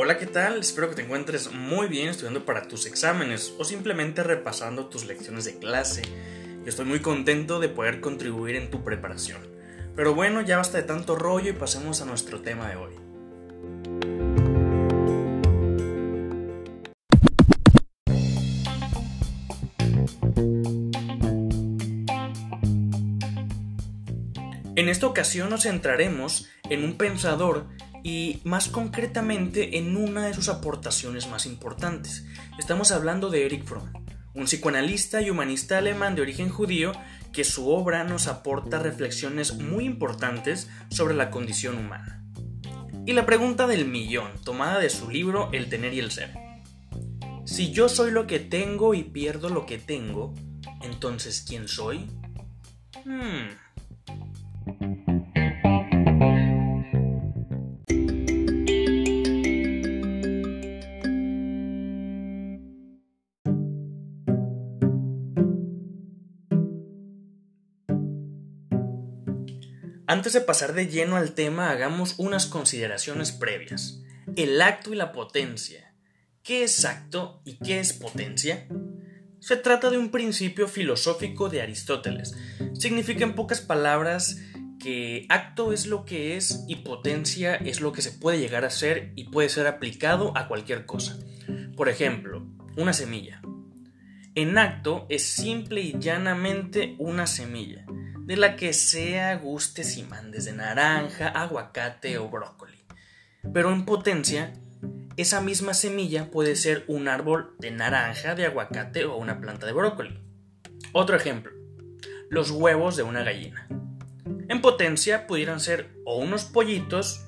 Hola, ¿qué tal? Espero que te encuentres muy bien estudiando para tus exámenes o simplemente repasando tus lecciones de clase. Yo estoy muy contento de poder contribuir en tu preparación. Pero bueno, ya basta de tanto rollo y pasemos a nuestro tema de hoy. En esta ocasión nos centraremos en un pensador y más concretamente en una de sus aportaciones más importantes. Estamos hablando de Eric Fromm, un psicoanalista y humanista alemán de origen judío que su obra nos aporta reflexiones muy importantes sobre la condición humana. Y la pregunta del millón, tomada de su libro El tener y el ser. Si yo soy lo que tengo y pierdo lo que tengo, entonces ¿quién soy? Hmm. Antes de pasar de lleno al tema, hagamos unas consideraciones previas. El acto y la potencia. ¿Qué es acto y qué es potencia? Se trata de un principio filosófico de Aristóteles. Significa en pocas palabras que acto es lo que es y potencia es lo que se puede llegar a ser y puede ser aplicado a cualquier cosa. Por ejemplo, una semilla. En acto es simple y llanamente una semilla de la que sea gustes y mandes de naranja, aguacate o brócoli. Pero en potencia, esa misma semilla puede ser un árbol de naranja, de aguacate o una planta de brócoli. Otro ejemplo, los huevos de una gallina. En potencia pudieran ser o unos pollitos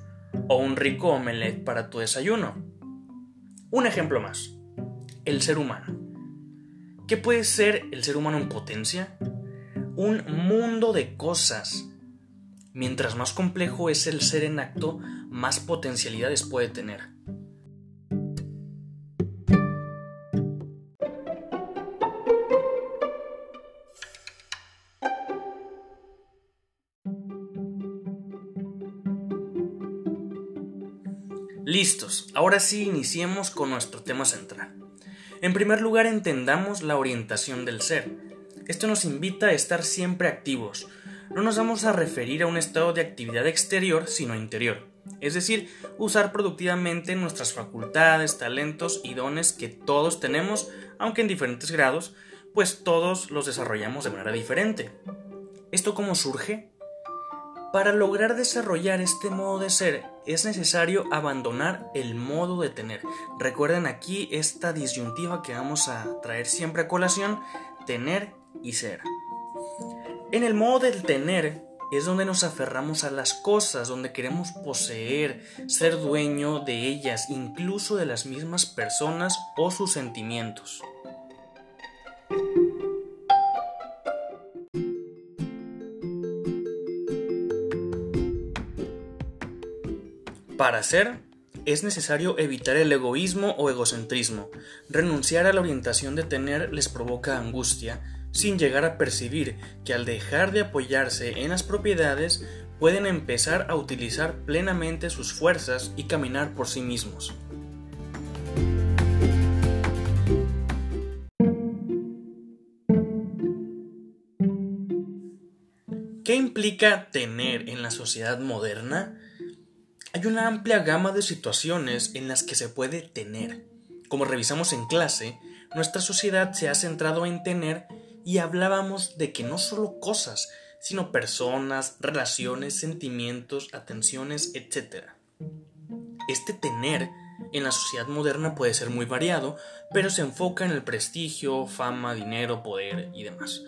o un rico omelette para tu desayuno. Un ejemplo más, el ser humano. ¿Qué puede ser el ser humano en potencia? Un mundo de cosas. Mientras más complejo es el ser en acto, más potencialidades puede tener. Listos, ahora sí iniciemos con nuestro tema central. En primer lugar entendamos la orientación del ser. Esto nos invita a estar siempre activos. No nos vamos a referir a un estado de actividad exterior, sino interior. Es decir, usar productivamente nuestras facultades, talentos y dones que todos tenemos, aunque en diferentes grados, pues todos los desarrollamos de manera diferente. ¿Esto cómo surge? Para lograr desarrollar este modo de ser es necesario abandonar el modo de tener. Recuerden aquí esta disyuntiva que vamos a traer siempre a colación, tener y ser. En el modo del tener es donde nos aferramos a las cosas, donde queremos poseer, ser dueño de ellas, incluso de las mismas personas o sus sentimientos. Para ser, es necesario evitar el egoísmo o egocentrismo. Renunciar a la orientación de tener les provoca angustia, sin llegar a percibir que al dejar de apoyarse en las propiedades pueden empezar a utilizar plenamente sus fuerzas y caminar por sí mismos. ¿Qué implica tener en la sociedad moderna? Hay una amplia gama de situaciones en las que se puede tener. Como revisamos en clase, nuestra sociedad se ha centrado en tener y hablábamos de que no solo cosas, sino personas, relaciones, sentimientos, atenciones, etc. Este tener en la sociedad moderna puede ser muy variado, pero se enfoca en el prestigio, fama, dinero, poder y demás,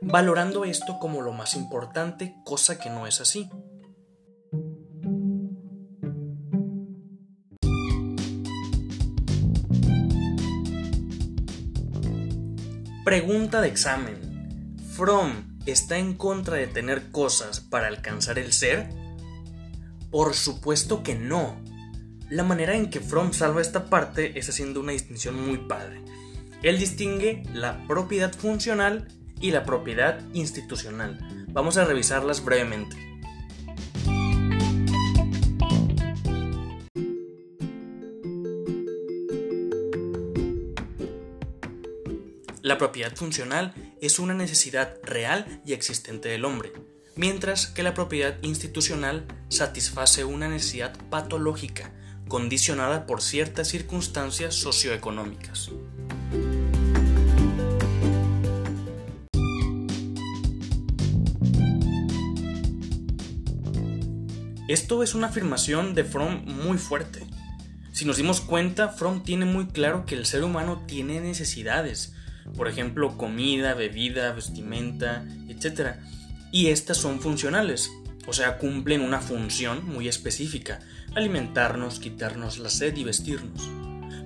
valorando esto como lo más importante, cosa que no es así. Pregunta de examen. ¿From está en contra de tener cosas para alcanzar el ser? Por supuesto que no. La manera en que Fromm salva esta parte es haciendo una distinción muy padre. Él distingue la propiedad funcional y la propiedad institucional. Vamos a revisarlas brevemente. La propiedad funcional es una necesidad real y existente del hombre, mientras que la propiedad institucional satisface una necesidad patológica, condicionada por ciertas circunstancias socioeconómicas. Esto es una afirmación de Fromm muy fuerte. Si nos dimos cuenta, Fromm tiene muy claro que el ser humano tiene necesidades, por ejemplo, comida, bebida, vestimenta, etc. Y estas son funcionales, o sea, cumplen una función muy específica, alimentarnos, quitarnos la sed y vestirnos.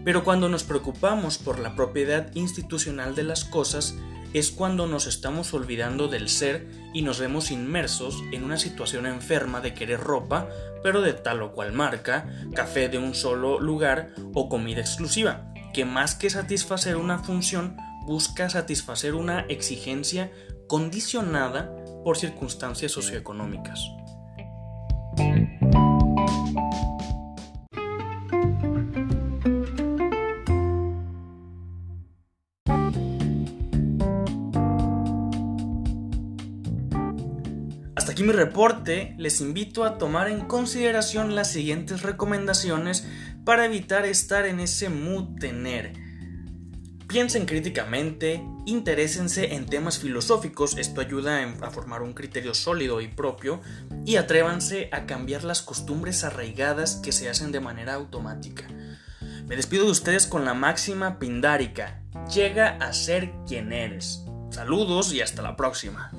Pero cuando nos preocupamos por la propiedad institucional de las cosas, es cuando nos estamos olvidando del ser y nos vemos inmersos en una situación enferma de querer ropa, pero de tal o cual marca, café de un solo lugar o comida exclusiva, que más que satisfacer una función, busca satisfacer una exigencia condicionada por circunstancias socioeconómicas. aquí mi reporte, les invito a tomar en consideración las siguientes recomendaciones para evitar estar en ese mood tener. Piensen críticamente, interésense en temas filosóficos, esto ayuda a formar un criterio sólido y propio, y atrévanse a cambiar las costumbres arraigadas que se hacen de manera automática. Me despido de ustedes con la máxima pindárica, llega a ser quien eres. Saludos y hasta la próxima.